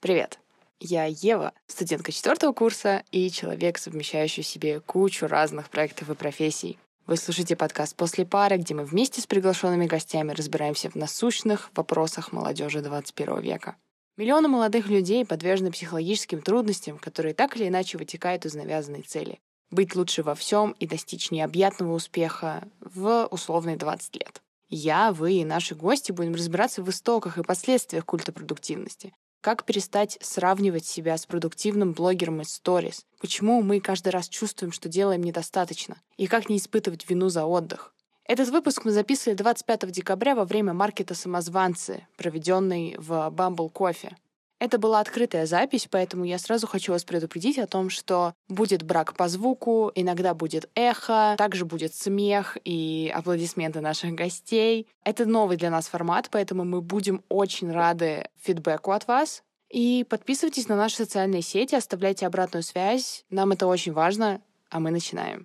Привет! Я Ева, студентка четвертого курса и человек, совмещающий в себе кучу разных проектов и профессий. Вы слушаете подкаст «После пары», где мы вместе с приглашенными гостями разбираемся в насущных вопросах молодежи 21 века. Миллионы молодых людей подвержены психологическим трудностям, которые так или иначе вытекают из навязанной цели — быть лучше во всем и достичь необъятного успеха в условные 20 лет. Я, вы и наши гости будем разбираться в истоках и последствиях культа продуктивности, как перестать сравнивать себя с продуктивным блогером из сторис? Почему мы каждый раз чувствуем, что делаем недостаточно? И как не испытывать вину за отдых? Этот выпуск мы записывали 25 декабря во время маркета «Самозванцы», проведенный в Bumble Coffee. Это была открытая запись, поэтому я сразу хочу вас предупредить о том, что будет брак по звуку, иногда будет эхо, также будет смех и аплодисменты наших гостей. Это новый для нас формат, поэтому мы будем очень рады фидбэку от вас. И подписывайтесь на наши социальные сети, оставляйте обратную связь. Нам это очень важно, а мы начинаем.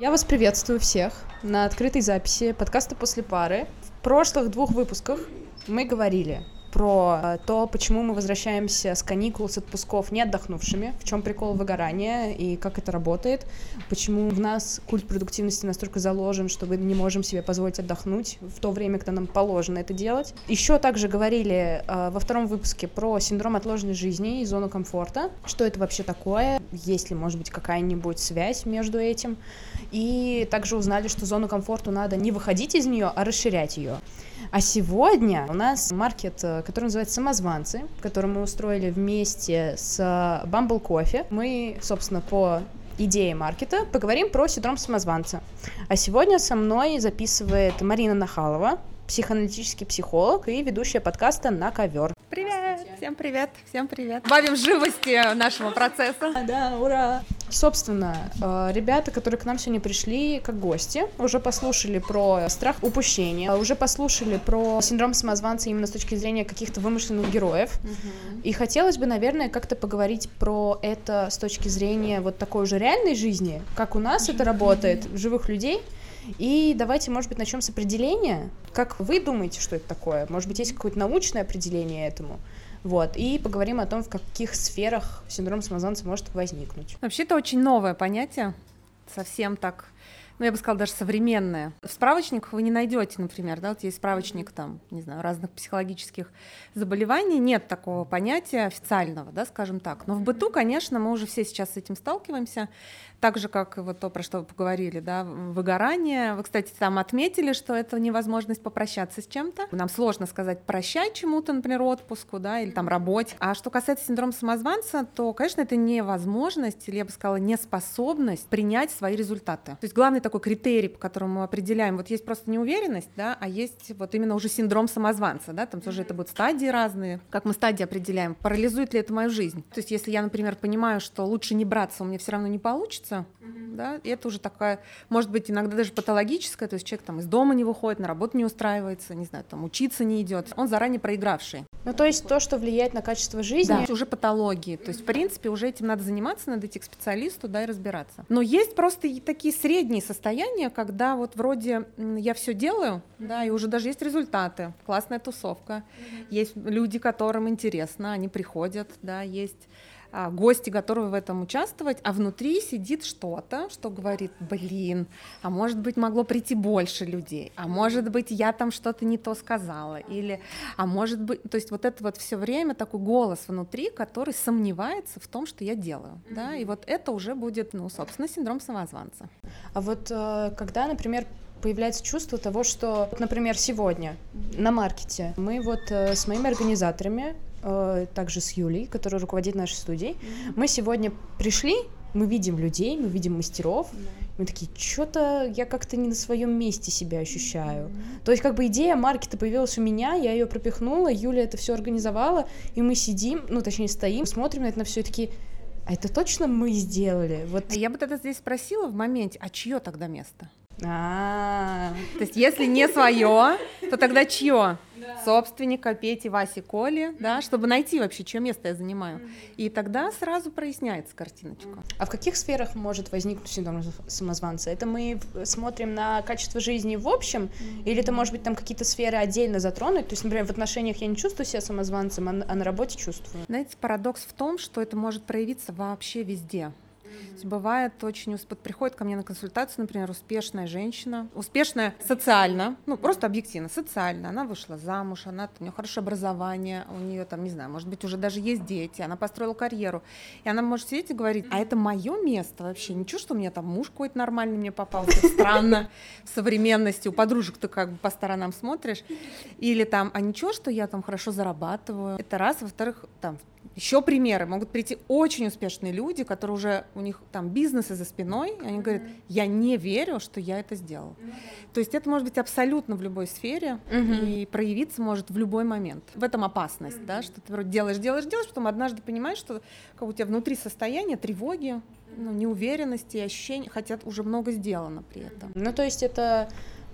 Я вас приветствую всех на открытой записи подкаста «После пары». В прошлых двух выпусках мы говорили про э, то, почему мы возвращаемся с каникул, с отпусков не отдохнувшими, в чем прикол выгорания и как это работает, почему в нас культ продуктивности настолько заложен, что мы не можем себе позволить отдохнуть в то время, когда нам положено это делать. Еще также говорили э, во втором выпуске про синдром отложенной жизни и зону комфорта, что это вообще такое, есть ли, может быть, какая-нибудь связь между этим, и также узнали, что зону комфорта надо не выходить из нее, а расширять ее. А сегодня у нас маркет, э, который называется «Самозванцы», который мы устроили вместе с Bumble Coffee. Мы, собственно, по идее маркета поговорим про синдром самозванца. А сегодня со мной записывает Марина Нахалова, психоаналитический психолог и ведущая подкаста «На ковер». Привет! Всем привет! Всем привет! Бавим живости нашего процесса. Да, ура! Собственно, э, ребята, которые к нам сегодня пришли как гости, уже послушали про страх упущения, уже послушали про синдром самозванца именно с точки зрения каких-то вымышленных героев. Угу. И хотелось бы, наверное, как-то поговорить про это с точки зрения вот такой уже реальной жизни, как у нас это работает, живых людей. И давайте, может быть, начнем с определения. Как вы думаете, что это такое? Может быть, есть какое-то научное определение этому? Вот, и поговорим о том, в каких сферах синдром самозванца может возникнуть. Вообще, это очень новое понятие, совсем так ну, я бы сказала, даже современное. В справочниках вы не найдете, например, да, вот есть справочник там, не знаю, разных психологических заболеваний, нет такого понятия официального, да, скажем так. Но в быту, конечно, мы уже все сейчас с этим сталкиваемся так же, как и вот то, про что вы поговорили, да, выгорание. Вы, кстати, там отметили, что это невозможность попрощаться с чем-то. Нам сложно сказать «прощай» чему-то, например, отпуску, да, или там работе. А что касается синдрома самозванца, то, конечно, это невозможность, или я бы сказала, неспособность принять свои результаты. То есть главный такой критерий, по которому мы определяем, вот есть просто неуверенность, да, а есть вот именно уже синдром самозванца, да, там тоже это будут стадии разные. Как мы стадии определяем? Парализует ли это мою жизнь? То есть если я, например, понимаю, что лучше не браться, у меня все равно не получится, учится, mm-hmm. да, и это уже такая, может быть, иногда даже патологическая, то есть человек там из дома не выходит, на работу не устраивается, не знаю, там учиться не идет, он заранее проигравший. Ну, то есть то, что влияет на качество жизни. Да, уже патологии, то есть, в принципе, уже этим надо заниматься, надо идти к специалисту, да, и разбираться. Но есть просто и такие средние состояния, когда вот вроде я все делаю, да, и уже даже есть результаты, классная тусовка, mm-hmm. есть люди, которым интересно, они приходят, да, есть гости готовы в этом участвовать, а внутри сидит что-то, что говорит, блин, а может быть могло прийти больше людей, а может быть я там что-то не то сказала, или, а может быть, то есть вот это вот все время такой голос внутри, который сомневается в том, что я делаю, mm-hmm. да, и вот это уже будет, ну, собственно, синдром самозванца. А вот э, когда, например, появляется чувство того, что, например, сегодня на маркете мы вот э, с моими организаторами также с Юлей, которая руководит нашей студией. Mm-hmm. Мы сегодня пришли, мы видим людей, мы видим мастеров, mm-hmm. мы такие, что-то я как-то не на своем месте себя ощущаю. Mm-hmm. То есть как бы идея маркета появилась у меня, я ее пропихнула, Юля это все организовала, и мы сидим, ну точнее стоим, смотрим на это на все такие, а это точно мы сделали? Вот. А я бы тогда здесь спросила в моменте, а чье тогда место? А, то есть если не свое, то тогда чье? собственника Пети, Васи, Коли, да, чтобы найти вообще, чье место я занимаю. И тогда сразу проясняется картиночка. А в каких сферах может возникнуть синдром самозванца? Это мы смотрим на качество жизни в общем, или это может быть там какие-то сферы отдельно затронуть? То есть, например, в отношениях я не чувствую себя самозванцем, а на работе чувствую. Знаете, парадокс в том, что это может проявиться вообще везде. Mm-hmm. Бывает очень. Приходит ко мне на консультацию, например, успешная женщина, успешная социально, ну просто объективно, социально. Она вышла замуж, она, у нее хорошее образование, у нее там, не знаю, может быть, уже даже есть дети, она построила карьеру. И она может сидеть и говорить, а это мое место вообще. Ничего, что у меня там муж какой-то нормальный мне попался. Странно в современности. У подружек ты как бы по сторонам смотришь. Или там, а ничего, что я там хорошо зарабатываю. Это раз. Во-вторых, там, еще примеры. Могут прийти очень успешные люди, которые уже у них там бизнесы за спиной, и они говорят, я не верю, что я это сделал. То есть это может быть абсолютно в любой сфере и проявиться может в любой момент. В этом опасность, да, что ты вроде делаешь, делаешь, делаешь, потом однажды понимаешь, что как у тебя внутри состояние тревоги, ну, неуверенности, ощущения, хотя уже много сделано при этом. Ну, то есть это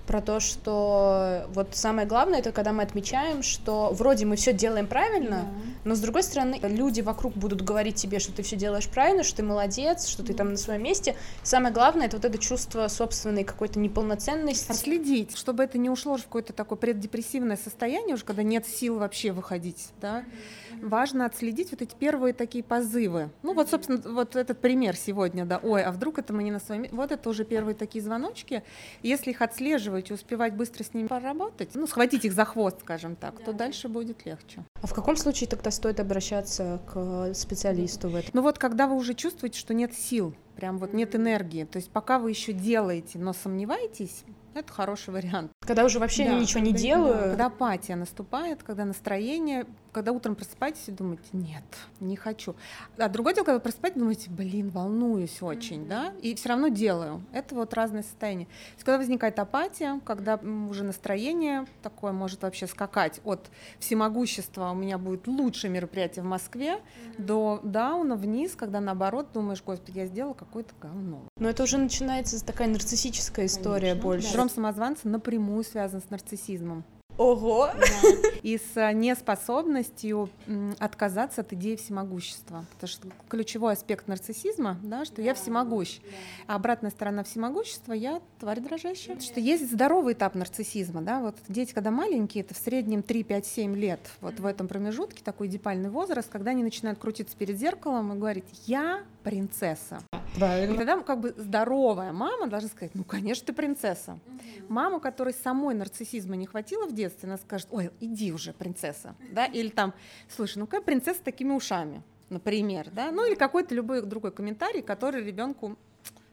про то, что вот самое главное, это когда мы отмечаем, что вроде мы все делаем правильно, да. но с другой стороны люди вокруг будут говорить тебе, что ты все делаешь правильно, что ты молодец, что ты там на своем месте. Самое главное это вот это чувство собственной какой-то неполноценности. Отследить, чтобы это не ушло в какое-то такое преддепрессивное состояние, уже когда нет сил вообще выходить, да. Mm-hmm важно отследить вот эти первые такие позывы. Ну вот, собственно, вот этот пример сегодня, да, ой, а вдруг это мы не на своем Вот это уже первые такие звоночки. Если их отслеживать и успевать быстро с ними поработать, ну, схватить их за хвост, скажем так, то дальше будет легче. А в каком случае тогда стоит обращаться к специалисту в этом? Ну вот, когда вы уже чувствуете, что нет сил, прям вот нет энергии, то есть пока вы еще делаете, но сомневаетесь, это хороший вариант. Когда уже вообще да, ничего не делаю. Да, когда апатия наступает, когда настроение когда утром просыпаетесь и думаете, нет, не хочу. А другое дело, когда просыпаетесь, думаете, блин, волнуюсь очень, mm-hmm. да, и все равно делаю. Это вот разное состояние. То есть, когда возникает апатия, когда уже настроение такое может вообще скакать от всемогущества, у меня будет лучшее мероприятие в Москве, mm-hmm. до дауна вниз, когда наоборот думаешь, господи, я сделала какое-то говно. Но это уже начинается такая нарциссическая история Конечно, больше. Синдром самозванца напрямую связан с нарциссизмом. Ого! Да. И с э, неспособностью отказаться от идеи всемогущества. Потому что ключевой аспект нарциссизма, да, что я всемогущ. А обратная сторона всемогущества — я тварь дрожащая. Потому что есть здоровый этап нарциссизма. Да, вот дети, когда маленькие, это в среднем 3, 5, 7 лет. Вот в этом промежутке такой депальный возраст, когда они начинают крутиться перед зеркалом и говорить «я принцесса». Правильно. И тогда как бы здоровая мама должна сказать, ну, конечно, ты принцесса. Угу. Мама, которой самой нарциссизма не хватило в детстве, она скажет, ой, иди уже, принцесса. Да? Или там, слушай, ну какая принцесса с такими ушами, например. Да? Ну или какой-то любой другой комментарий, который ребенку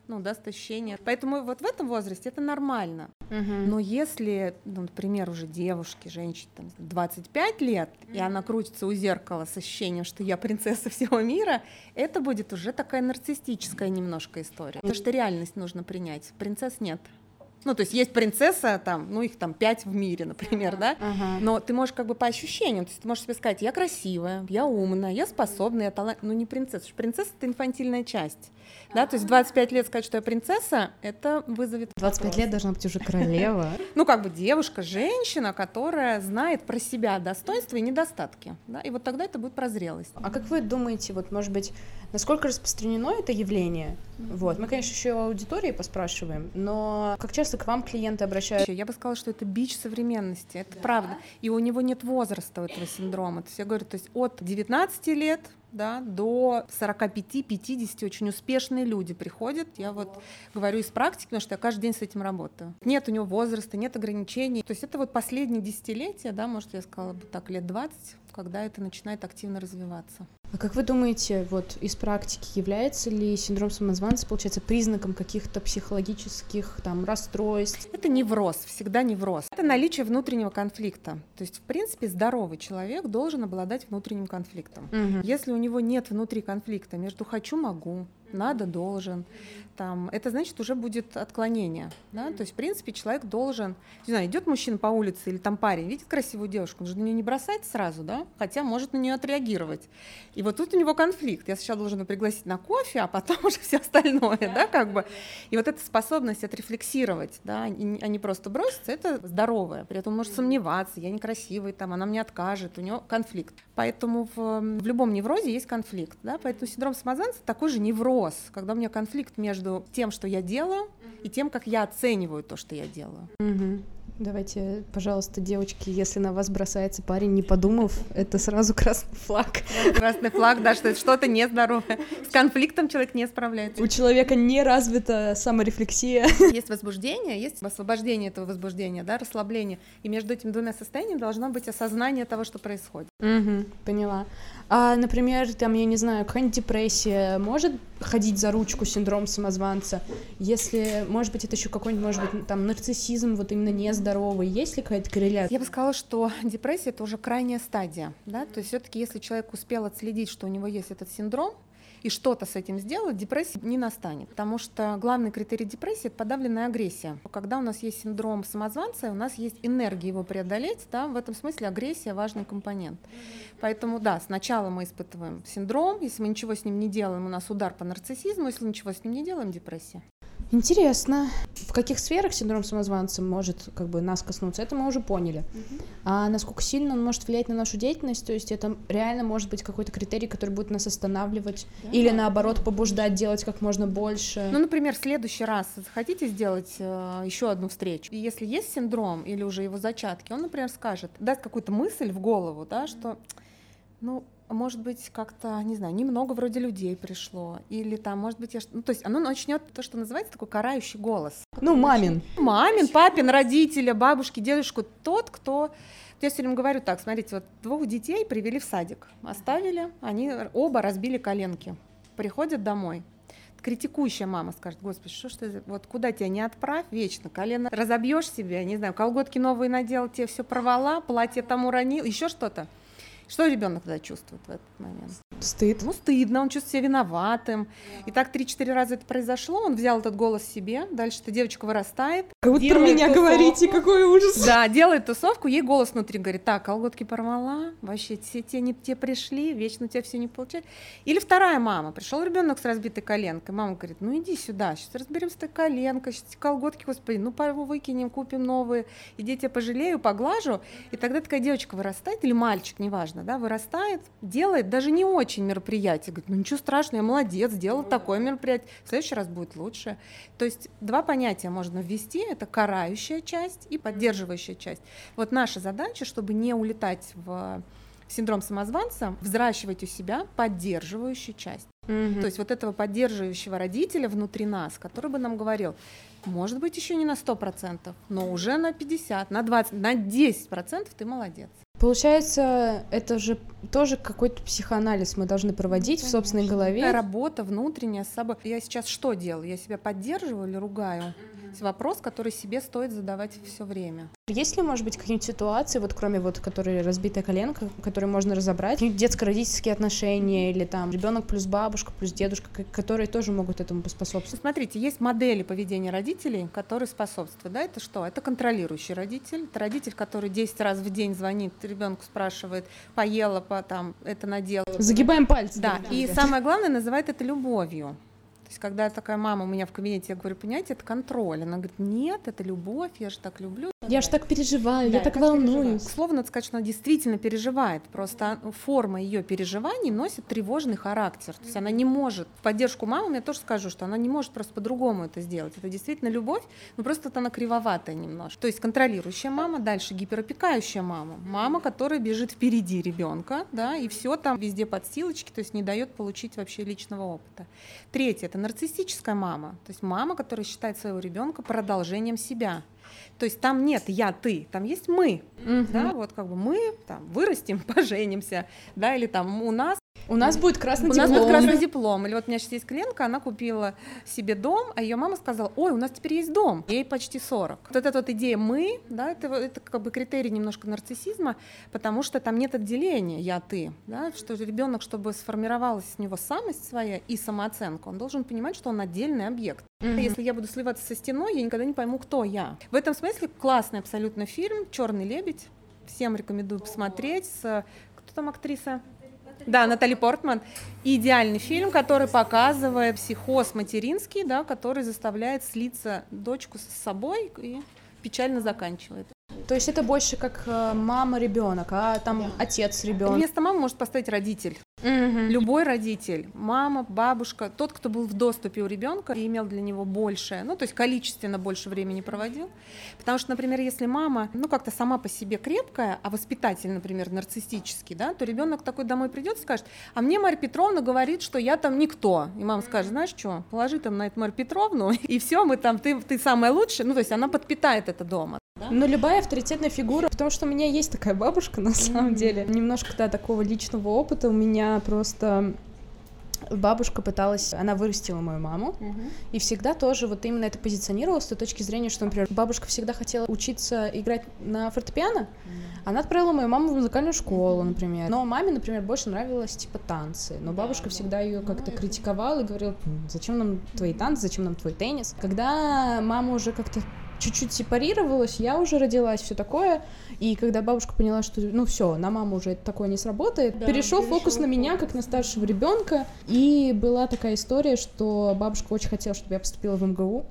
ну, даст ощущение. Поэтому вот в этом возрасте это нормально. Угу. Но если, ну, например, уже девушке, женщине там, 25 лет, и она крутится у зеркала с ощущением, что я принцесса всего мира, это будет уже такая нарциссическая немножко история. Потому что реальность нужно принять. Принцесс нет. Ну, то есть есть принцесса, там, ну, их там пять в мире, например, да? Uh-huh. Но ты можешь как бы по ощущениям, то есть ты можешь себе сказать, я красивая, я умная, я способная, я талант... Ну, не принцесса. Принцесса — это инфантильная часть. Да, то есть 25 лет сказать, что я принцесса, это вызовет 25 вопрос. лет должна быть уже королева. Ну, как бы девушка, женщина, которая знает про себя достоинства и недостатки. Да, и вот тогда это будет прозрелость. А как вы думаете, вот, может быть, насколько распространено это явление? Вот, мы, конечно, еще у аудитории поспрашиваем, но как часто к вам клиенты обращаются? Я бы сказала, что это бич современности, это да. правда. И у него нет возраста у этого синдрома. То есть я говорю, то есть от 19 лет да, до 45-50 очень успешные люди приходят. Я вот говорю из практики, потому что я каждый день с этим работаю. Нет у него возраста, нет ограничений. То есть это вот последние десятилетия, да, может, я сказала бы так, лет 20, когда это начинает активно развиваться. А как вы думаете, вот из практики является ли синдром самозванца, получается, признаком каких-то психологических там расстройств? Это невроз, всегда невроз. Это наличие внутреннего конфликта. То есть, в принципе, здоровый человек должен обладать внутренним конфликтом. Угу. Если у него нет внутри конфликта. Между хочу-могу, надо, должен, там, это значит уже будет отклонение, да, то есть, в принципе, человек должен, не знаю, идет мужчина по улице или там парень, видит красивую девушку, он же на нее не бросать сразу, да, хотя может на нее отреагировать. И вот тут у него конфликт, я сначала должен пригласить на кофе, а потом уже все остальное, да, как бы. И вот эта способность отрефлексировать, да, а не просто броситься, это здоровое, при этом он может сомневаться, я некрасивый, там, она мне откажет, у него конфликт. Поэтому в, в любом неврозе есть конфликт, да, поэтому синдром самозванца такой же невроз, когда у меня конфликт между тем, что я делаю, и тем, как я оцениваю то, что я делаю. Угу. Давайте, пожалуйста, девочки, если на вас бросается парень, не подумав, это сразу красный флаг. Красный флаг, да, что это что-то нездоровое. С конфликтом человек не справляется. У человека не развита саморефлексия. Есть возбуждение, есть освобождение этого возбуждения, да, расслабление. И между этими двумя состояниями должно быть осознание того, что происходит. Угу, поняла. А, например, там, я не знаю, какая-нибудь депрессия может ходить за ручку синдром самозванца? Если, может быть, это еще какой-нибудь, может быть, там, нарциссизм, вот именно нездоровый, есть ли какая-то корреляция? Я бы сказала, что депрессия — это уже крайняя стадия, да, то есть все таки если человек успел отследить, что у него есть этот синдром, и что-то с этим сделать, депрессия не настанет. Потому что главный критерий депрессии — это подавленная агрессия. Когда у нас есть синдром самозванца, у нас есть энергия его преодолеть, да, в этом смысле агрессия — важный компонент. Поэтому, да, сначала мы испытываем синдром, если мы ничего с ним не делаем, у нас удар по нарциссизму, если ничего с ним не делаем, депрессия. Интересно. В каких сферах синдром самозванца может как бы нас коснуться, это мы уже поняли. Uh-huh. А насколько сильно он может влиять на нашу деятельность, то есть это реально может быть какой-то критерий, который будет нас останавливать да. или наоборот побуждать делать как можно больше. Ну, например, в следующий раз хотите сделать э, еще одну встречу, и если есть синдром или уже его зачатки, он, например, скажет, даст какую-то мысль в голову, да, что ну, может быть, как-то, не знаю, немного вроде людей пришло, или там, может быть, я... ну, то есть оно начнет то, что называется такой карающий голос. Ну, мамин. Мамин, папин, родителя, бабушки, дедушку, тот, кто я все время говорю так, смотрите, вот двух детей привели в садик, оставили, они оба разбили коленки, приходят домой, критикующая мама скажет, господи, что ж ты, вот куда тебя не отправь, вечно колено разобьешь себе, не знаю, колготки новые надел, тебе все порвала, платье там уронил, еще что-то. Что ребенок тогда чувствует в этот момент? Стыд. Ну, стыдно, он чувствует себя виноватым. И так 3-4 раза это произошло, он взял этот голос себе, дальше эта девочка вырастает. Как будто про меня тусовку. говорите, какой ужас. Да, делает тусовку, ей голос внутри говорит, так, колготки порвала, вообще все те не те пришли, вечно у тебя все не получается. Или вторая мама, пришел ребенок с разбитой коленкой, мама говорит, ну иди сюда, сейчас разберем с этой коленкой, сейчас колготки, господи, ну пару выкинем, купим новые, иди тебя пожалею, поглажу. И тогда такая девочка вырастает, или мальчик, неважно, да, вырастает, делает даже не очень мероприятие. Говорит, ну ничего страшного, я молодец, сделал такое мероприятие, в следующий раз будет лучше. То есть два понятия можно ввести, это карающая часть и поддерживающая часть. Вот наша задача, чтобы не улетать в синдром самозванца, взращивать у себя поддерживающую часть. Mm-hmm. То есть вот этого поддерживающего родителя внутри нас, который бы нам говорил, может быть, еще не на 100%, но уже на 50, на 20, на 10% ты молодец. Получается, это же тоже какой-то психоанализ мы должны проводить ну, в собственной голове. Работа внутренняя с собой. Я сейчас что делаю? Я себя поддерживаю или ругаю? Вопрос, который себе стоит задавать все время. Есть ли, может быть, какие-нибудь ситуации, вот кроме вот, которые разбитая коленка, которые можно разобрать, детско-родительские отношения или там ребенок плюс бабушка плюс дедушка, которые тоже могут этому поспособствовать? Смотрите, есть модели поведения родителей, которые способствуют. Да, это что? Это контролирующий родитель. Это родитель, который 10 раз в день звонит ребенку, спрашивает, поела, по, там, это надела. Загибаем пальцы. Да, и самое главное, называет это любовью есть, когда такая мама у меня в кабинете, я говорю, понимаете, это контроль. Она говорит, нет, это любовь, я же так люблю. Я же так переживаю, да, я так волнуюсь. Словно надо сказать, что она действительно переживает, просто форма ее переживаний носит тревожный характер. То есть она не может, в поддержку мамы я тоже скажу, что она не может просто по-другому это сделать. Это действительно любовь, но просто она кривоватая немножко. То есть контролирующая мама, дальше гиперопекающая мама, мама, которая бежит впереди ребенка, да, и все там везде подстилочки, то есть не дает получить вообще личного опыта. Третье это нарциссическая мама, то есть мама, которая считает своего ребенка продолжением себя. То есть там нет я, ты, там есть мы, угу. да, вот как бы мы там вырастем, поженимся, да, или там у нас У нас будет красный у диплом. нас будет красный диплом. Или вот у меня сейчас есть клиентка, она купила себе дом, а ее мама сказала, ой, у нас теперь есть дом, ей почти 40. Вот эта вот идея «мы», да, это, это как бы критерий немножко нарциссизма, потому что там нет отделения «я-ты», да, что ребенок, чтобы сформировалась у него самость своя и самооценка, он должен понимать, что он отдельный объект. Мгм. Если я буду сливаться со стеной, я никогда не пойму, кто я. В этом смысле классный абсолютно фильм «Черный лебедь». Всем рекомендую посмотреть. С, кто там актриса? Да, Натали Портман. Идеальный фильм, который показывает психоз материнский, да, который заставляет слиться дочку с собой и печально заканчивает. То есть это больше как э, мама ребенок, а там отец ребенок. Вместо мамы может поставить родитель. Любой родитель, мама, бабушка, тот, кто был в доступе у ребенка и имел для него большее, ну, то есть количественно больше времени проводил. Потому что, например, если мама, ну, как-то сама по себе крепкая, а воспитатель, например, нарциссический, да, то ребенок такой домой придет и скажет, а мне Марья Петровна говорит, что я там никто. И мама скажет, знаешь что, положи там на эту Марью Петровну, и все, мы там, ты, ты самая лучшая. Ну, то есть она подпитает это дома. Но любая авторитетная фигура, потому что у меня есть такая бабушка, на самом деле. Немножко, да, такого личного опыта. У меня просто бабушка пыталась, она вырастила мою маму, и всегда тоже вот именно это позиционировалось с той точки зрения, что, например, бабушка всегда хотела учиться играть на фортепиано, она отправила мою маму в музыкальную школу, например. Но маме, например, больше нравилось типа танцы. Но бабушка всегда ее как-то критиковала и говорила, «М, зачем нам твои танцы, зачем нам твой теннис. Когда мама уже как-то чуть-чуть сепарировалась, я уже родилась, все такое. И когда бабушка поняла, что ну все, на маму уже это такое не сработает, перешел фокус на меня, как на старшего ребенка. И была такая история, что бабушка очень хотела, чтобы я поступила в МГУ.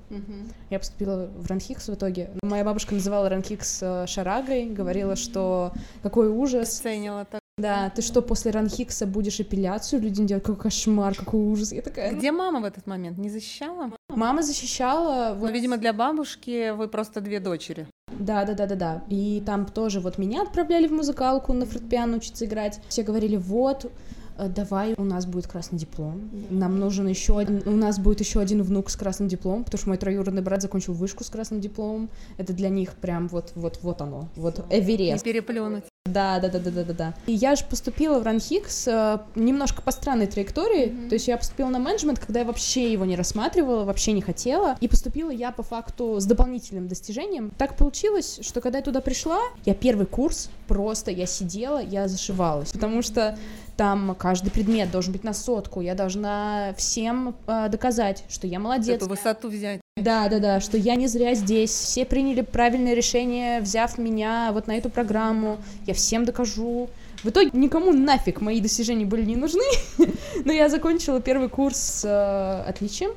Я поступила в Ранхикс в итоге. Моя бабушка называла Ранхикс э, шарагой, говорила, что какой ужас. Ценила так. Да, ты что, после Ранхикса будешь эпиляцию людям делать? Какой кошмар, какой ужас. Я такая... Где мама в этот момент? Не защищала? Мама защищала... Ну, вот- видимо, для бабушки вы просто две дочери. Да, да, да, да, да. И там тоже вот меня отправляли в музыкалку на фортепиано учиться играть. Все говорили, вот, э, давай, у нас будет красный диплом. Нам нужен еще один, у нас будет еще один внук с красным дипломом, потому что мой троюродный брат закончил вышку с красным дипломом. Это для них прям вот, вот, вот оно, вот Не Эверест. переплюнуть. Да, да, да, да, да, да, да. И я же поступила в Ранхикс э, немножко по странной траектории. То есть я поступила на менеджмент, когда я вообще его не рассматривала, вообще не хотела. И поступила я по факту с дополнительным достижением. Так получилось, что когда я туда пришла, я первый курс просто я сидела, я зашивалась, потому что там каждый предмет должен быть на сотку. Я должна всем э, доказать, что я молодец. Эту высоту взять. Да, да, да, что я не зря здесь. Все приняли правильное решение, взяв меня вот на эту программу. Я всем докажу. В итоге никому нафиг мои достижения были не нужны, но я закончила первый курс с э, отличием.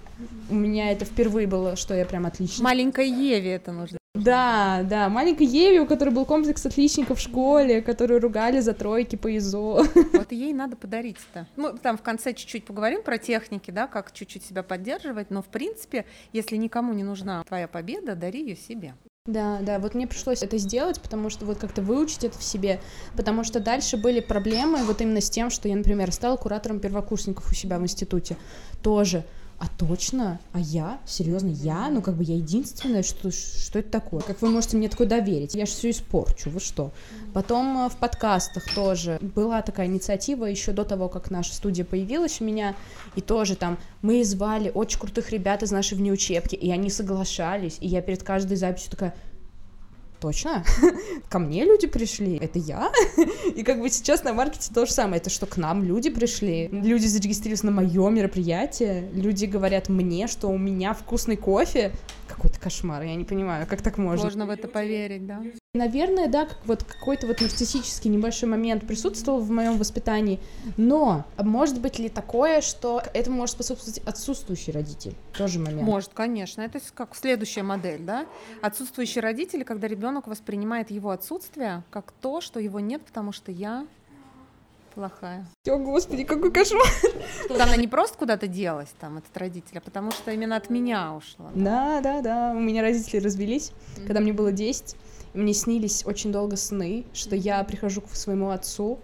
У меня это впервые было, что я прям отлично. Маленькой Еве это нужно. Да, да, маленькой Еве, у которой был комплекс отличников в школе, которую ругали за тройки по ИЗО. Вот ей надо подарить-то. Мы там в конце чуть-чуть поговорим про техники, да, как чуть-чуть себя поддерживать, но в принципе, если никому не нужна твоя победа, дари ее себе. Да, да, вот мне пришлось это сделать, потому что вот как-то выучить это в себе, потому что дальше были проблемы вот именно с тем, что я, например, стала куратором первокурсников у себя в институте, тоже. А точно? А я? Серьезно, я? Ну, как бы я единственная, что, что это такое? Как вы можете мне такое доверить? Я же все испорчу, вы что? Потом э, в подкастах тоже была такая инициатива еще до того, как наша студия появилась у меня, и тоже там мы звали очень крутых ребят из нашей внеучебки, и они соглашались, и я перед каждой записью такая, точно? Ко мне люди пришли? Это я? И как бы сейчас на маркете то же самое. Это что, к нам люди пришли? Люди зарегистрировались на мое мероприятие? Люди говорят мне, что у меня вкусный кофе? Какой-то кошмар, я не понимаю, как так можно? Сложно в это поверить, да? Наверное, да, как вот какой-то вот нарциссический небольшой момент присутствовал в моем воспитании, но может быть ли такое, что этому может способствовать отсутствующий родитель? Тоже момент. Может, конечно. Это как следующая модель, да? Отсутствующие родители, когда ребенок воспринимает его отсутствие как то, что его нет, потому что я плохая. О, господи, какой кошмар! Что она не просто куда-то делась, там, этот родитель, а потому что именно от меня ушла. Да, да, да. У меня родители развелись, когда мне было 10. Мне снились очень долго сны, что я прихожу к своему отцу,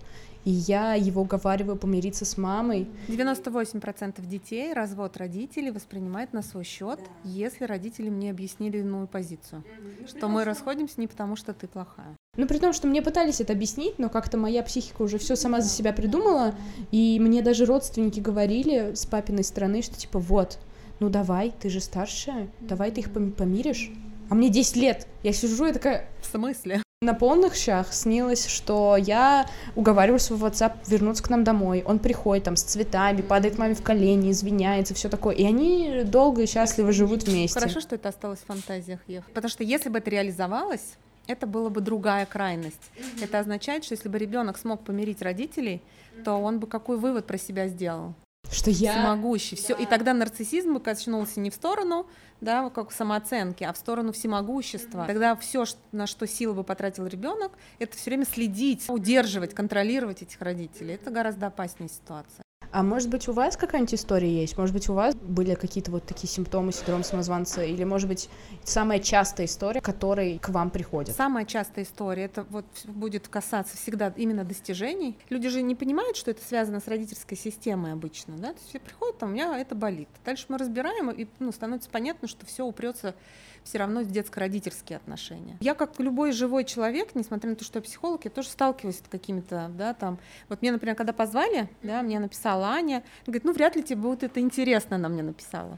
и я его уговариваю помириться с мамой. 98% детей развод родителей воспринимает на свой счет, если родители мне объяснили иную позицию. Что мы расходимся не потому, что ты плохая. Ну, при том, что мне пытались это объяснить, но как-то моя психика уже все сама за себя придумала, и мне даже родственники говорили с папиной стороны, что типа вот, ну давай, ты же старшая, давай ты их помиришь. А мне 10 лет, я сижу и такая... Смысле? На полных щах снилось, что я уговариваю своего отца вернуться к нам домой. Он приходит там с цветами, падает маме в колени, извиняется, все такое. И они долго и счастливо живут вместе. Хорошо, что это осталось в фантазиях, Ев. Потому что если бы это реализовалось, это была бы другая крайность. Mm-hmm. Это означает, что если бы ребенок смог помирить родителей, mm-hmm. то он бы какой вывод про себя сделал? Что я всемогущий. Да. Все. И тогда нарциссизм бы качнулся не в сторону, да, как самооценки, а в сторону всемогущества. Mm-hmm. Тогда все, на что силы бы потратил ребенок, это все время следить, удерживать, контролировать этих родителей. Это гораздо опаснее ситуация. А может быть, у вас какая-нибудь история есть? Может быть, у вас были какие-то вот такие симптомы синдрома самозванца? Или, может быть, самая частая история, которой к вам приходит? Самая частая история, это вот будет касаться всегда именно достижений. Люди же не понимают, что это связано с родительской системой обычно, да? То есть все приходят, там, у меня это болит. Дальше мы разбираем, и ну, становится понятно, что все упрется все равно детско-родительские отношения. Я, как любой живой человек, несмотря на то, что я психолог, я тоже сталкиваюсь с какими-то, да, там, вот мне, например, когда позвали, да, мне написала Аня, говорит, ну, вряд ли тебе будет это интересно, она мне написала.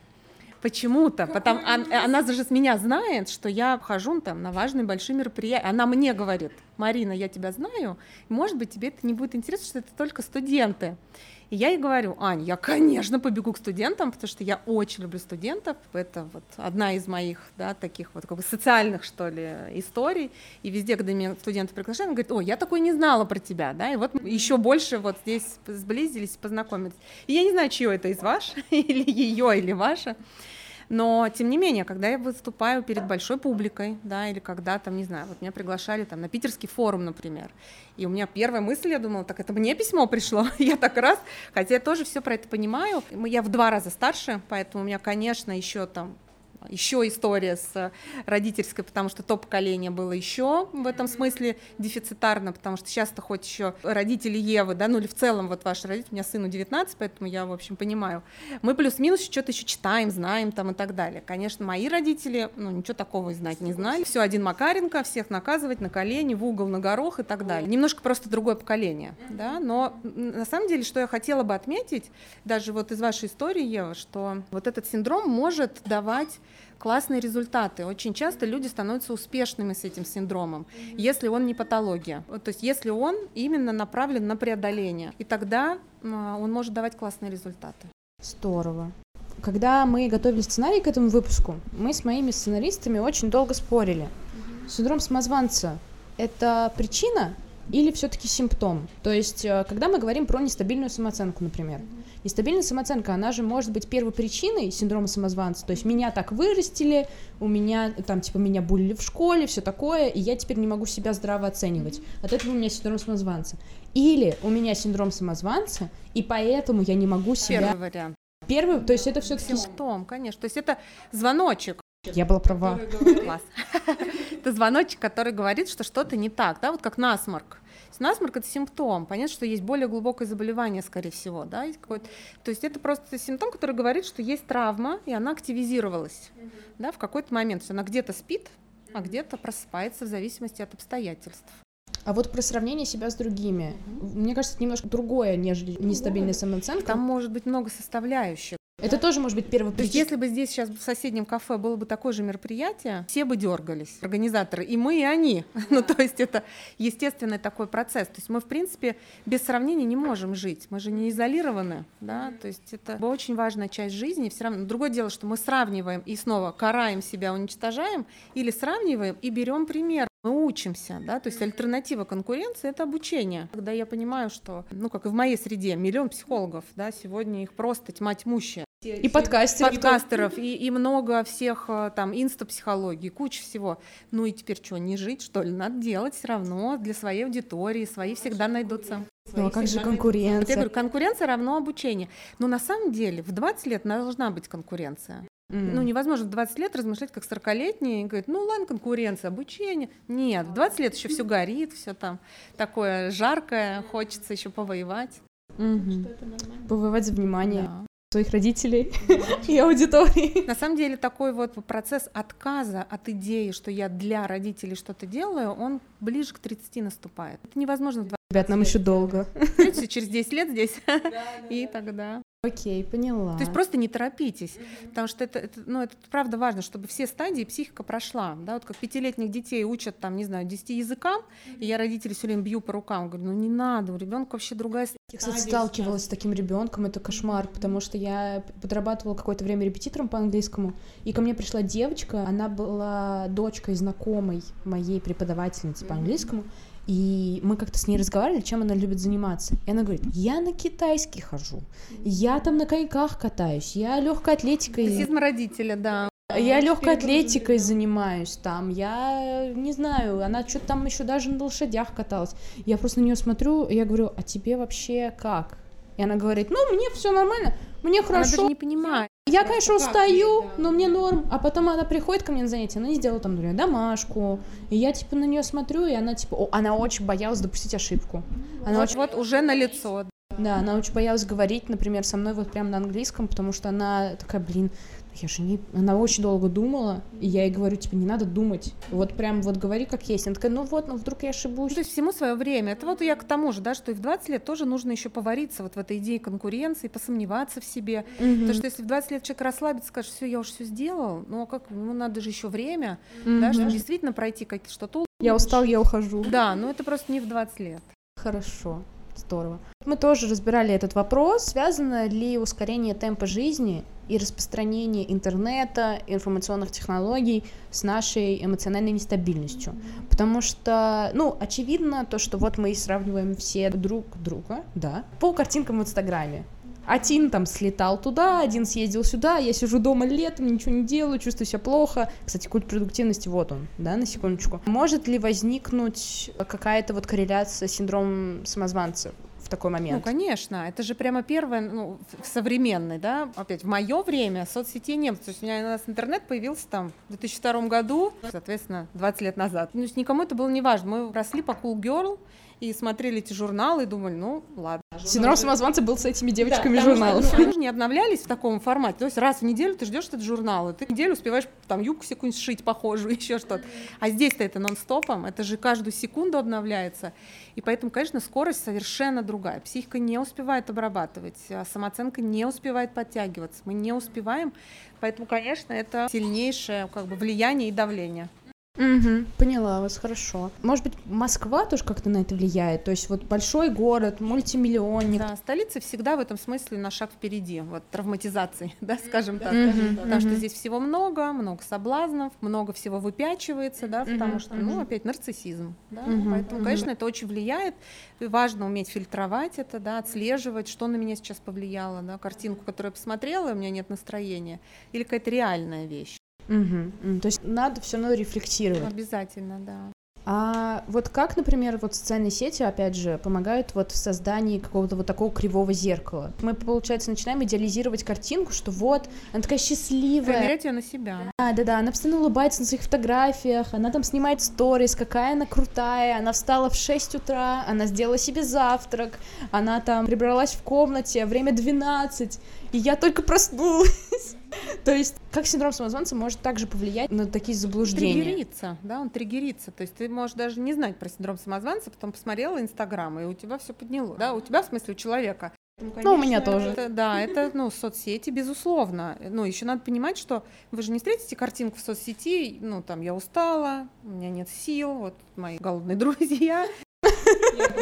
Почему-то, потому она, она с меня знает, что я хожу там на важные большие мероприятия. Она мне говорит, Марина, я тебя знаю, может быть, тебе это не будет интересно, что это только студенты. И я ей говорю, Ань, я, конечно, побегу к студентам, потому что я очень люблю студентов. Это вот одна из моих, да, таких вот как бы социальных, что ли, историй. И везде, когда меня студенты приглашают, он говорит, о, я такой не знала про тебя, да, и вот еще больше вот здесь сблизились, познакомились. И я не знаю, чье это из ваш, или ее, или ваше. Но, тем не менее, когда я выступаю перед большой публикой, да, или когда там, не знаю, вот меня приглашали там на питерский форум, например, и у меня первая мысль, я думала, так это мне письмо пришло, я так раз, хотя я тоже все про это понимаю, я в два раза старше, поэтому у меня, конечно, еще там еще история с родительской, потому что то поколение было еще в этом смысле дефицитарно, потому что сейчас-то хоть еще родители Евы, да, ну или в целом вот ваши родители, у меня сыну 19, поэтому я, в общем, понимаю, мы плюс-минус что-то еще читаем, знаем там и так далее. Конечно, мои родители, ну, ничего такого и знать не знали. Все один Макаренко, всех наказывать на колени, в угол, на горох и так далее. Немножко просто другое поколение, да, но на самом деле, что я хотела бы отметить, даже вот из вашей истории, Ева, что вот этот синдром может давать классные результаты. Очень часто люди становятся успешными с этим синдромом, если он не патология. То есть если он именно направлен на преодоление. И тогда он может давать классные результаты. Здорово. Когда мы готовили сценарий к этому выпуску, мы с моими сценаристами очень долго спорили. Синдром самозванца – это причина или все-таки симптом? То есть, э, когда мы говорим про нестабильную самооценку, например, нестабильная самооценка, она же может быть первой причиной синдрома самозванца. То есть меня так вырастили, у меня там типа меня булили в школе, все такое, и я теперь не могу себя здраво оценивать. От этого у меня синдром самозванца. Или у меня синдром самозванца, и поэтому я не могу себя. Первый вариант. Первый, то есть это все-таки симптом, конечно. То есть это звоночек. Я была права. Класс. Это звоночек, который говорит, что что-то не так, да, вот как насморк. Насморк это симптом. Понятно, что есть более глубокое заболевание, скорее всего, да, есть какой-то. То есть это просто симптом, который говорит, что есть травма, и она активизировалась, mm-hmm. да, в какой-то момент. То есть она где-то спит, а где-то просыпается в зависимости от обстоятельств. А вот про сравнение себя с другими, mm-hmm. мне кажется, это немножко другое, нежели нестабильная самооценка. Там может быть много составляющих. Это тоже может быть первый То есть, если бы здесь сейчас в соседнем кафе было бы такое же мероприятие, все бы дергались, организаторы, и мы, и они. ну, то есть это естественный такой процесс. То есть мы, в принципе, без сравнения не можем жить. Мы же не изолированы, да, то есть это очень важная часть жизни. Все равно другое дело, что мы сравниваем и снова караем себя, уничтожаем, или сравниваем и берем пример. Мы учимся, да, то есть альтернатива конкуренции – это обучение. Когда я понимаю, что, ну, как и в моей среде, миллион психологов, да, сегодня их просто тьма тьмущая. И подкастеров. Подкастеров, и, и много всех э, там инстапсихологии, куча всего. Ну и теперь что, не жить, что ли? Надо делать все равно для своей аудитории, свои всегда найдутся. Ну а как же конкуренция? Вот я говорю, конкуренция равно обучение. Но на самом деле в 20 лет должна быть конкуренция. Mm. Ну, невозможно в 20 лет размышлять как 40-летний и говорить, ну ладно, конкуренция, обучение. Нет, в 20 лет еще все горит, все там такое жаркое, хочется еще повоевать. Mm-hmm. Повоевать за внимание. Да. Своих родителей и аудитории. На самом деле такой вот процесс отказа от идеи, что я для родителей что-то делаю, он ближе к 30 наступает. Это невозможно в 20 Ребят, нам еще долго. через 10 лет здесь, и тогда. Окей, поняла. То есть просто не торопитесь, потому что это, это, ну, это правда важно, чтобы все стадии психика прошла. Да? Вот как пятилетних детей учат, там, не знаю, 10 языкам, и я родителей все время бью по рукам, говорю, ну не надо, у ребенка вообще другая Я, кстати, сталкивалась с таким ребенком, это кошмар, потому что я подрабатывала какое-то время репетитором по английскому, и ко мне пришла девочка, она была дочкой знакомой моей преподавательницы по английскому, и мы как-то с ней разговаривали, чем она любит заниматься. И она говорит, я на китайский хожу, я там на коньках катаюсь, я легкой атлетикой... Расизм родителя, да. Я легкой атлетикой занимаюсь там, я не знаю, она что-то там еще даже на лошадях каталась. Я просто на нее смотрю, и я говорю, а тебе вообще как? И она говорит, ну, мне все нормально, мне Она хорошо. даже не понимает. Я, конечно, устаю, но мне норм. А потом она приходит ко мне на занятия, она не сделала там, например, домашку. И я, типа, на нее смотрю, и она, типа, о, она очень боялась допустить ошибку. Она Вот, очень, вот уже на лицо. да, она очень боялась говорить, например, со мной вот прям на английском, потому что она такая, блин, я же не... Она очень долго думала, и я ей говорю, типа, не надо думать. Вот прям вот говори как есть. Она такая, ну вот, ну вдруг я ошибусь. То есть всему свое время. Это вот я к тому же, да, что и в 20 лет тоже нужно еще повариться вот в этой идее конкуренции, посомневаться в себе. Мгм. Потому что если в 20 лет человек расслабится, скажет, все, я уже все сделал, ну а как, ему надо же еще время, да, чтобы действительно пройти как что-то. Я устал, я ухожу. Да, но это просто не в 20 лет. Хорошо, здорово. Мы тоже разбирали этот вопрос. Связано ли ускорение темпа жизни и распространение интернета, информационных технологий с нашей эмоциональной нестабильностью? Потому что, ну, очевидно то, что вот мы и сравниваем все друг друга, да, по картинкам в Инстаграме. Один там слетал туда, один съездил сюда, я сижу дома летом, ничего не делаю, чувствую себя плохо. Кстати, культ продуктивности, вот он, да, на секундочку. Может ли возникнуть какая-то вот корреляция с синдромом самозванца в такой Ну, момент? конечно, это же прямо первое, ну, в- современный, да, опять, в мое время соцсетей не было, то есть у меня у нас интернет появился там в 2002 году, соответственно, 20 лет назад. Ну, никому это было не важно, мы росли по Cool Girl и смотрели эти журналы и думали, ну, ладно. Синдром самозванца был с этими девочками что, журналов. ну, они не обновлялись в таком формате. То есть раз в неделю ты ждешь этот журнал, и ты неделю успеваешь там юбку секунд сшить похожую, еще что-то. А здесь-то это нон-стопом, это же каждую секунду обновляется. И поэтому, конечно, скорость совершенно другая. Психика не успевает обрабатывать, а самооценка не успевает подтягиваться. Мы не успеваем, поэтому, конечно, это сильнейшее как бы, влияние и давление. Мгм, поняла вас, хорошо. Может быть, Москва тоже как-то на это влияет? То есть вот большой город, мультимиллионник. Да, столица всегда в этом смысле на шаг впереди, вот травматизации, да, скажем так. Мгм, Потому что мгм. здесь всего много, много соблазнов, много всего выпячивается, да, потому Мгм, что, ну, мгм. опять нарциссизм, да, Мгм, поэтому, мгм. конечно, это очень влияет, и важно уметь фильтровать это, да, отслеживать, что на меня сейчас повлияло, да, картинку, которую я посмотрела, и у меня нет настроения, или какая-то реальная вещь. М, То есть надо все равно рефлексировать. Обязательно, да. А вот как, например, вот социальные сети, опять же, помогают вот в создании какого-то вот такого кривого зеркала? Мы, получается, начинаем идеализировать картинку, что вот, она такая счастливая, Примерять ее на себя. да, да, да, она постоянно улыбается на своих фотографиях, она там снимает сторис, какая она крутая, она встала в 6 утра, она сделала себе завтрак, она там прибралась в комнате, время 12, и я только проснулась. То есть, как синдром самозванца может также повлиять на такие заблуждения? Триггерится, да, он триггерится. То есть ты можешь даже не знать про синдром самозванца, потом посмотрела Инстаграм, и у тебя все подняло. Да, у тебя, в смысле, у человека. Ну, у меня тоже. Это, да, это, ну, соцсети, безусловно. Ну, еще надо понимать, что вы же не встретите картинку в соцсети, ну, там, я устала, у меня нет сил, вот мои голодные друзья,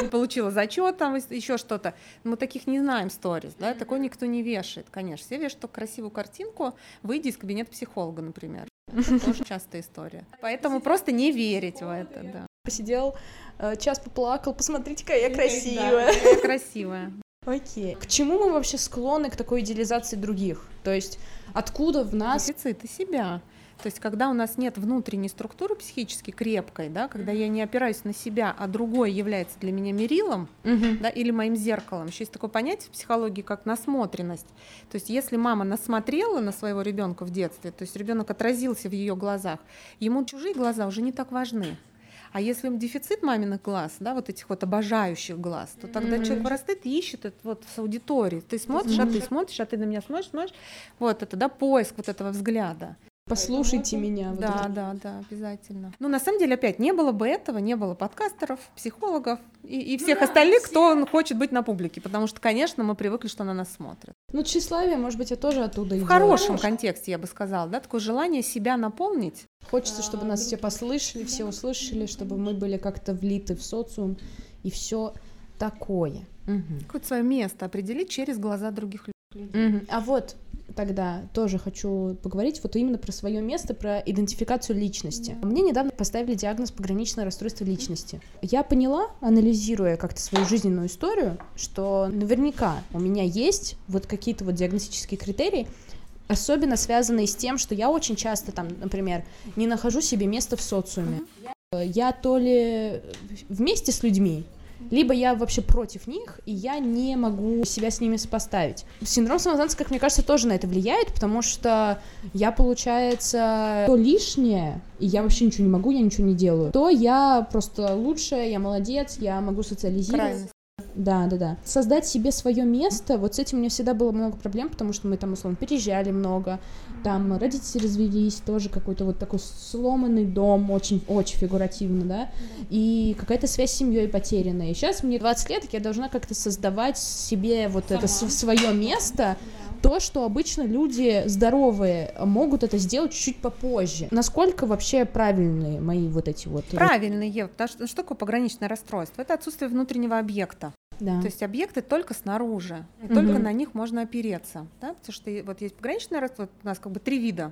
не получила зачет, там еще что-то. Мы таких не знаем сторис, да, такой никто не вешает, конечно. Все вешают только красивую картинку, выйди из кабинета психолога, например. Это тоже частая история. Поэтому просто не верить в это, да. Посидел, э, час поплакал, посмотрите, какая я красивая. Какая красивая. Окей. К чему мы вообще склонны к такой идеализации других? То есть, откуда в нас... Дефициты себя. То есть, когда у нас нет внутренней структуры психически крепкой, да, когда я не опираюсь на себя, а другой является для меня мерилом, Мгм. да, или моим зеркалом. Еще есть такое понятие в психологии, как насмотренность. То есть, если мама насмотрела на своего ребенка в детстве, то есть ребенок отразился в ее глазах, ему чужие глаза уже не так важны. А если дефицит маминых глаз, да, вот этих вот обожающих глаз, то тогда mm-hmm. человек вырастает и ищет это вот с аудиторией. Ты смотришь, mm-hmm. а ты смотришь, а ты на меня смотришь, смотришь. Вот это, да, поиск вот этого взгляда. Послушайте меня. Да, вот да, да, обязательно. Ну, на самом деле, опять, не было бы этого, не было подкастеров, психологов и, и всех да, остальных, все. кто хочет быть на публике, потому что, конечно, мы привыкли, что на нас смотрят. Ну, тщеславие, может быть, я тоже оттуда В хорошем контексте, я бы сказала, да, такое желание себя наполнить. Хочется, чтобы нас все послышали, все услышали, чтобы мы были как-то влиты в социум и все такое. Угу. Какое-то свое место определить через глаза других людей. Угу. А вот тогда тоже хочу поговорить вот именно про свое место, про идентификацию личности. Мне недавно поставили диагноз пограничное расстройство личности. Я поняла, анализируя как-то свою жизненную историю, что наверняка у меня есть вот какие-то вот диагностические критерии, особенно связанные с тем, что я очень часто там, например, не нахожу себе места в социуме. Я то ли вместе с людьми, либо я вообще против них, и я не могу себя с ними сопоставить. Синдром самозванца, как мне кажется, тоже на это влияет, потому что я, получается, то лишнее, и я вообще ничего не могу, я ничего не делаю, то я просто лучшая, я молодец, я могу социализироваться. Да, да, да. Создать себе свое место, вот с этим у меня всегда было много проблем, потому что мы там, условно, переезжали много, там родители развелись, тоже какой-то вот такой сломанный дом, очень-очень фигуративно, да, и какая-то связь с семьей потерянная. И сейчас мне 20 лет, я должна как-то создавать себе вот Сама. это свое место, то, что обычно люди здоровые могут это сделать чуть-чуть попозже. Насколько вообще правильные мои вот эти вот... Правильные, потому что что такое пограничное расстройство? Это отсутствие внутреннего объекта. Да. То есть объекты только снаружи, и угу. только на них можно опереться, да, потому что вот есть пограничное расстройство, у нас как бы три вида.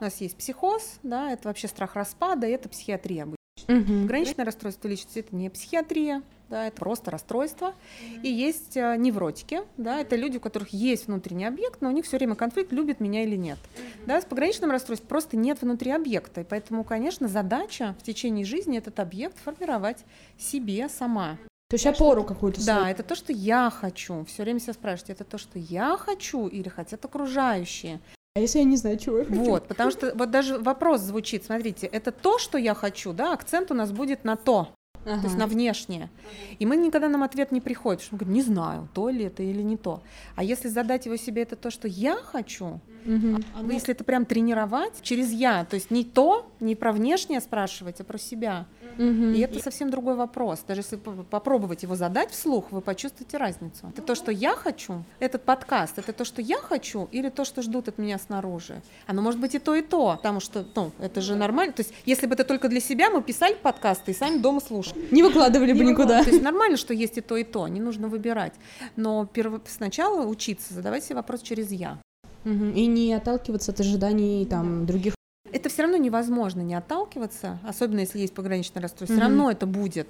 У нас есть психоз, да, это вообще страх распада, и это психиатрия. Угу. Пограничное расстройство личности это не психиатрия, да, это просто расстройство. И есть э, невротики, да, это люди, у которых есть внутренний объект, но у них все время конфликт, любит меня или нет. Да, с пограничным расстройством просто нет внутри объекта, и поэтому, конечно, задача в течение жизни этот объект формировать себе сама. То есть опору какую-то. Да, это то, что я хочу. Все время себя спрашивать, это то, что я хочу или хотят окружающие. А если я не знаю, чего я хочу? Вот, потому что вот даже вопрос звучит, смотрите, это то, что я хочу, да, акцент у нас будет на то, ага. то есть на внешнее. И мы никогда нам ответ не приходит, что мы говорим, не знаю, то ли это или не то. А если задать его себе, это то, что я хочу, угу. а, если это прям тренировать через я, то есть не то, не про внешнее спрашивать, а про себя. Угу. И это совсем другой вопрос. Даже если попробовать его задать вслух, вы почувствуете разницу. Это то, что я хочу, этот подкаст, это то, что я хочу, или то, что ждут от меня снаружи. Оно может быть и то, и то, потому что, ну, это же нормально. То есть, если бы это только для себя, мы писали подкасты и сами дома слушали. Не выкладывали бы никуда. То есть нормально, что есть и то, и то, не нужно выбирать. Но сначала учиться задавать себе вопрос через я. И не отталкиваться от ожиданий там других это все равно невозможно не отталкиваться, особенно если есть пограничное расстройство, mm-hmm. все равно это будет.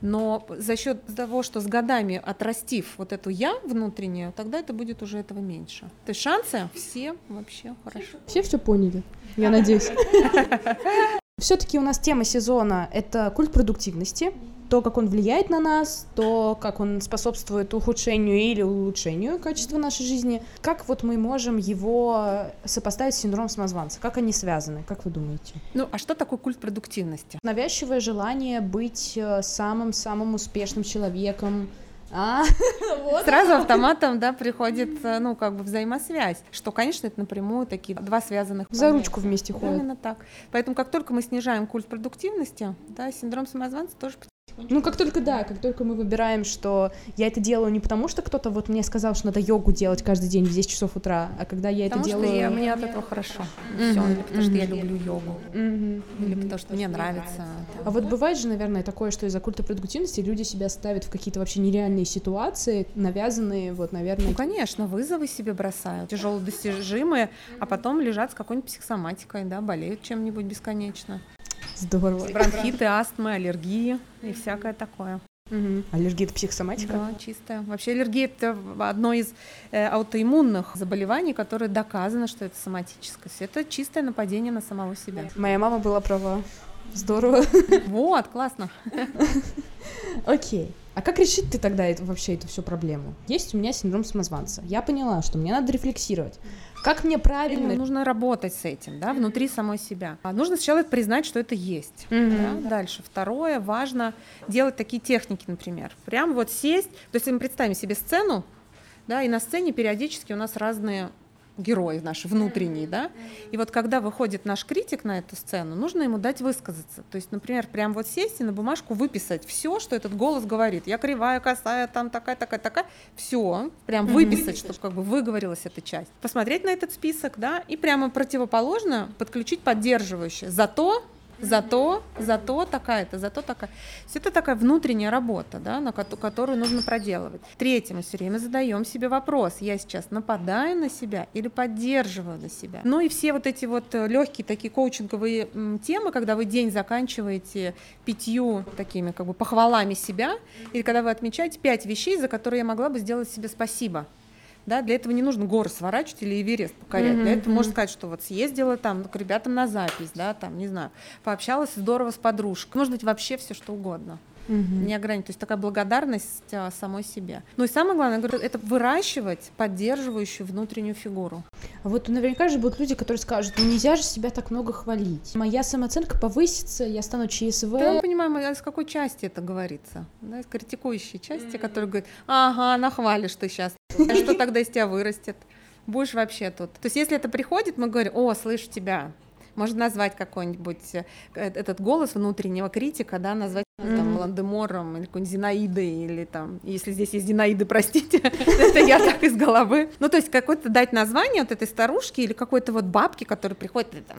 Но за счет того, что с годами отрастив вот эту я внутреннюю, тогда это будет уже этого меньше. То есть шансы все вообще хорошо. Все все поняли, я надеюсь. Все-таки у нас тема сезона это культ продуктивности то, как он влияет на нас, то, как он способствует ухудшению или улучшению качества нашей жизни. Как вот мы можем его сопоставить с синдромом самозванца? Как они связаны? Как вы думаете? Ну, а что такое культ продуктивности? Навязчивое желание быть э, самым-самым успешным человеком, а, вот Сразу автоматом, да, приходит, э, ну, как бы взаимосвязь, что, конечно, это напрямую такие два связанных. За ручку вместе ходят. Именно так. Поэтому, как только мы снижаем культ продуктивности, да, синдром самозванца тоже ну, как только, да, как только мы выбираем, что я это делаю не потому, что кто-то вот мне сказал, что надо йогу делать каждый день в 10 часов утра, а когда я потому это делаю... Потому что я, мне от этого хорошо. Mm-hmm. Все, или потому mm-hmm. что я люблю йогу. Mm-hmm. Или потому что мне нравится. А вот бывает же, наверное, такое, что из-за культа продуктивности люди себя ставят в какие-то вообще нереальные ситуации, навязанные, вот, наверное... Ну, конечно, вызовы себе бросают, тяжело достижимые, а потом лежат с какой-нибудь психосоматикой, да, болеют чем-нибудь бесконечно. Здорово. Бронхиты, астмы, аллергии и всякое такое. Угу. Аллергия это психосоматика? Да, чистая. Вообще аллергия это одно из э, аутоиммунных заболеваний, которое доказано, что это соматическое. Это чистое нападение на самого себя. Моя мама была права. Здорово. Вот, классно. Окей. А как решить ты тогда это, вообще эту всю проблему? Есть у меня синдром самозванца. Я поняла, что мне надо рефлексировать. Как мне правильно? Нужно работать с этим, да, внутри самой себя. А нужно сначала признать, что это есть. Mm-hmm. Да? Дальше. Второе, важно делать такие техники, например. Прям вот сесть, то есть мы представим себе сцену, да, и на сцене периодически у нас разные герой наш внутренний, да, и вот когда выходит наш критик на эту сцену, нужно ему дать высказаться, то есть, например, прям вот сесть и на бумажку выписать все, что этот голос говорит, я кривая, косая, там такая, такая, такая, все, прям выписать, чтобы как бы выговорилась эта часть, посмотреть на этот список, да, и прямо противоположно подключить поддерживающее, зато зато, зато такая-то, зато такая. Есть это такая внутренняя работа, да, на которую нужно проделывать. Третье, мы все время задаем себе вопрос, я сейчас нападаю на себя или поддерживаю на себя. Ну и все вот эти вот э, легкие такие коучинговые темы, когда вы день заканчиваете пятью такими как бы похвалами себя, или когда вы отмечаете пять вещей, за которые я могла бы сделать себе спасибо. Да, для этого не нужно горы сворачивать или Эверест покорять. Mm-hmm. Для этого можно сказать, что вот съездила там к ребятам на запись, да, там, не знаю, пообщалась здорово с подружкой. Может быть, вообще все что угодно угу. не ограничить. То есть такая благодарность а, самой себе. Ну и самое главное, говорю, это выращивать поддерживающую внутреннюю фигуру. А вот наверняка же будут люди, которые скажут, ну нельзя же себя так много хвалить. Моя самооценка повысится, я стану ЧСВ. Да, мы понимаем, а с какой части это говорится? Да, из критикующей части, которая говорит, ага, нахвалишь ты сейчас. А что тогда из тебя вырастет? Будешь вообще тут. То есть если это приходит, мы говорим, о, слышу тебя, можно назвать какой-нибудь э, этот голос внутреннего критика, да, назвать mm-hmm. там Ландемором или какой-нибудь Зинаидой, или там, если здесь есть Зинаиды, простите, это я так из головы. Ну, то есть какое-то дать название вот этой старушки или какой-то вот бабки, которая приходит и там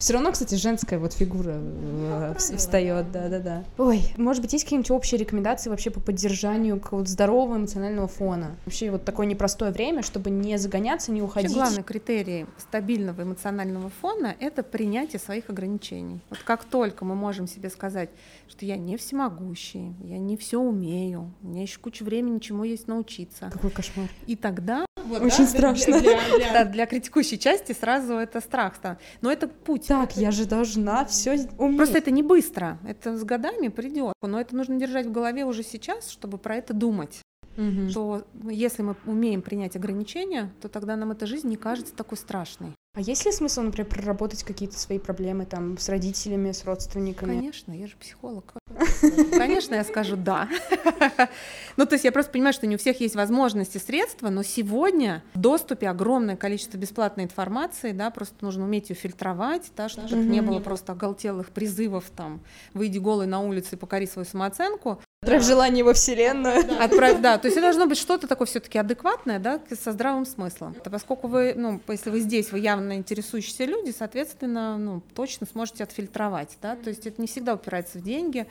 все равно, кстати, женская вот фигура ну, встает, да-да-да. Ой, может быть, есть какие-нибудь общие рекомендации вообще по поддержанию какого-то здорового эмоционального фона? Вообще вот такое непростое время, чтобы не загоняться, не уходить. Вообще, главный критерий стабильного эмоционального фона — это принятие своих ограничений. Вот как только мы можем себе сказать, что я не всемогущий, я не все умею, у меня еще куча времени чему есть научиться. Какой кошмар. И тогда вот, Очень да, страшно. Для, для, да, для критикующей части сразу это страх станет. Но это путь. Так, я же должна все уметь. Просто это не быстро. Это с годами придет. Но это нужно держать в голове уже сейчас, чтобы про это думать. Угу. Что если мы умеем принять ограничения, то тогда нам эта жизнь не кажется такой страшной. А есть ли смысл, например, проработать какие-то свои проблемы там с родителями, с родственниками? Конечно, я же психолог. Конечно, я скажу да. Ну, то есть я просто понимаю, что не у всех есть возможности, средства, но сегодня в доступе огромное количество бесплатной информации, да, просто нужно уметь ее фильтровать, да, чтобы не было просто оголтелых призывов там «выйди голый на улицу и покори свою самооценку», Отправь желание во Вселенную. Да. Отправь, да. То есть это должно быть что-то такое все-таки адекватное, да, со здравым смыслом. А поскольку вы, ну, если вы здесь, вы явно интересующиеся люди, соответственно, ну, точно сможете отфильтровать, да. То есть это не всегда упирается в деньги.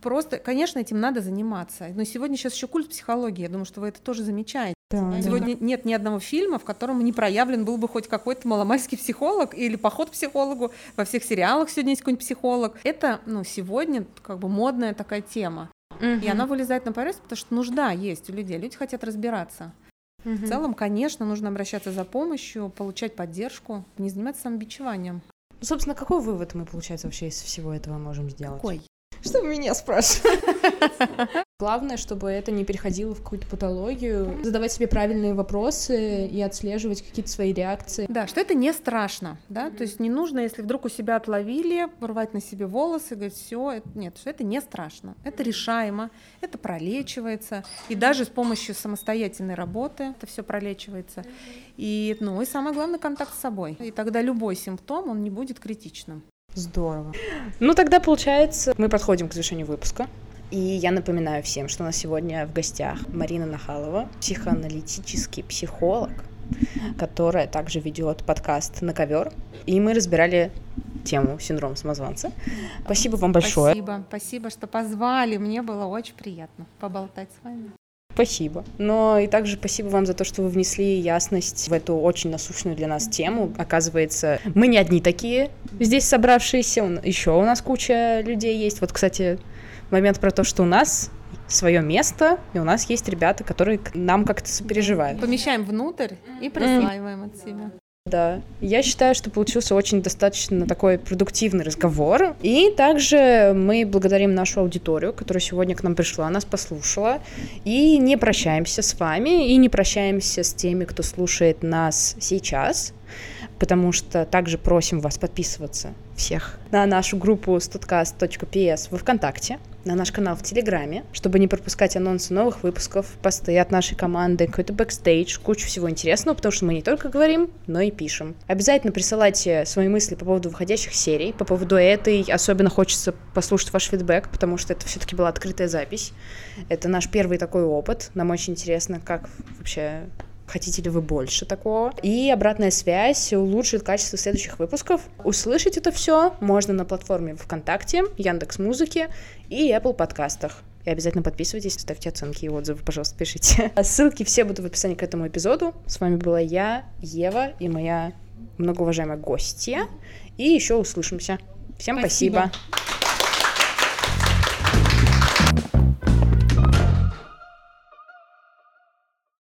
Просто, конечно, этим надо заниматься. Но сегодня сейчас еще культ психологии. Я думаю, что вы это тоже замечаете. Да, Сегодня да. нет ни одного фильма, в котором не проявлен был бы хоть какой-то маломальский психолог или поход к психологу. Во всех сериалах сегодня есть какой-нибудь психолог. Это, ну, сегодня как бы модная такая тема. Угу. И она вылезает на поверхность, потому что нужда есть у людей. Люди хотят разбираться. Угу. В целом, конечно, нужно обращаться за помощью, получать поддержку, не заниматься самобичеванием. Ну, собственно, какой вывод мы, получается, вообще из всего этого можем сделать? Какой? Что вы меня спрашиваете? Главное, чтобы это не переходило в какую-то патологию. Задавать себе правильные вопросы и отслеживать какие-то свои реакции. Да, что это не страшно, да, то есть не нужно, если вдруг у себя отловили, рвать на себе волосы, говорить, все, нет, что это не страшно, это решаемо, это пролечивается, и даже с помощью самостоятельной работы это все пролечивается. И, ну, и самое главное, контакт с собой. И тогда любой симптом, он не будет критичным. Здорово. Ну, тогда, получается, мы подходим к завершению выпуска. И я напоминаю всем, что у нас сегодня в гостях Марина Нахалова, психоаналитический психолог, которая также ведет подкаст «На ковер». И мы разбирали тему синдром самозванца. Спасибо вам большое. Спасибо, спасибо, что позвали. Мне было очень приятно поболтать с вами. Спасибо. Но и также спасибо вам за то, что вы внесли ясность в эту очень насущную для нас тему. Оказывается, мы не одни такие здесь собравшиеся, еще у нас куча людей есть. Вот, кстати, момент про то, что у нас свое место, и у нас есть ребята, которые нам как-то сопереживают. Помещаем внутрь и присваиваем mm. от себя. Да, я считаю, что получился очень достаточно такой продуктивный разговор. И также мы благодарим нашу аудиторию, которая сегодня к нам пришла, нас послушала. И не прощаемся с вами, и не прощаемся с теми, кто слушает нас сейчас потому что также просим вас подписываться всех на нашу группу studcast.ps во Вконтакте, на наш канал в Телеграме, чтобы не пропускать анонсы новых выпусков, посты от нашей команды, какой-то бэкстейдж, кучу всего интересного, потому что мы не только говорим, но и пишем. Обязательно присылайте свои мысли по поводу выходящих серий, по поводу этой. Особенно хочется послушать ваш фидбэк, потому что это все-таки была открытая запись. Это наш первый такой опыт. Нам очень интересно, как вообще Хотите ли вы больше такого? И обратная связь улучшит качество следующих выпусков. Услышать это все можно на платформе ВКонтакте, Яндекс Музыки и Apple подкастах. И обязательно подписывайтесь, ставьте оценки и отзывы, пожалуйста, пишите. Ссылки все будут в описании к этому эпизоду. С вами была я, Ева и моя многоуважаемая гостья. И еще услышимся. Всем спасибо. спасибо.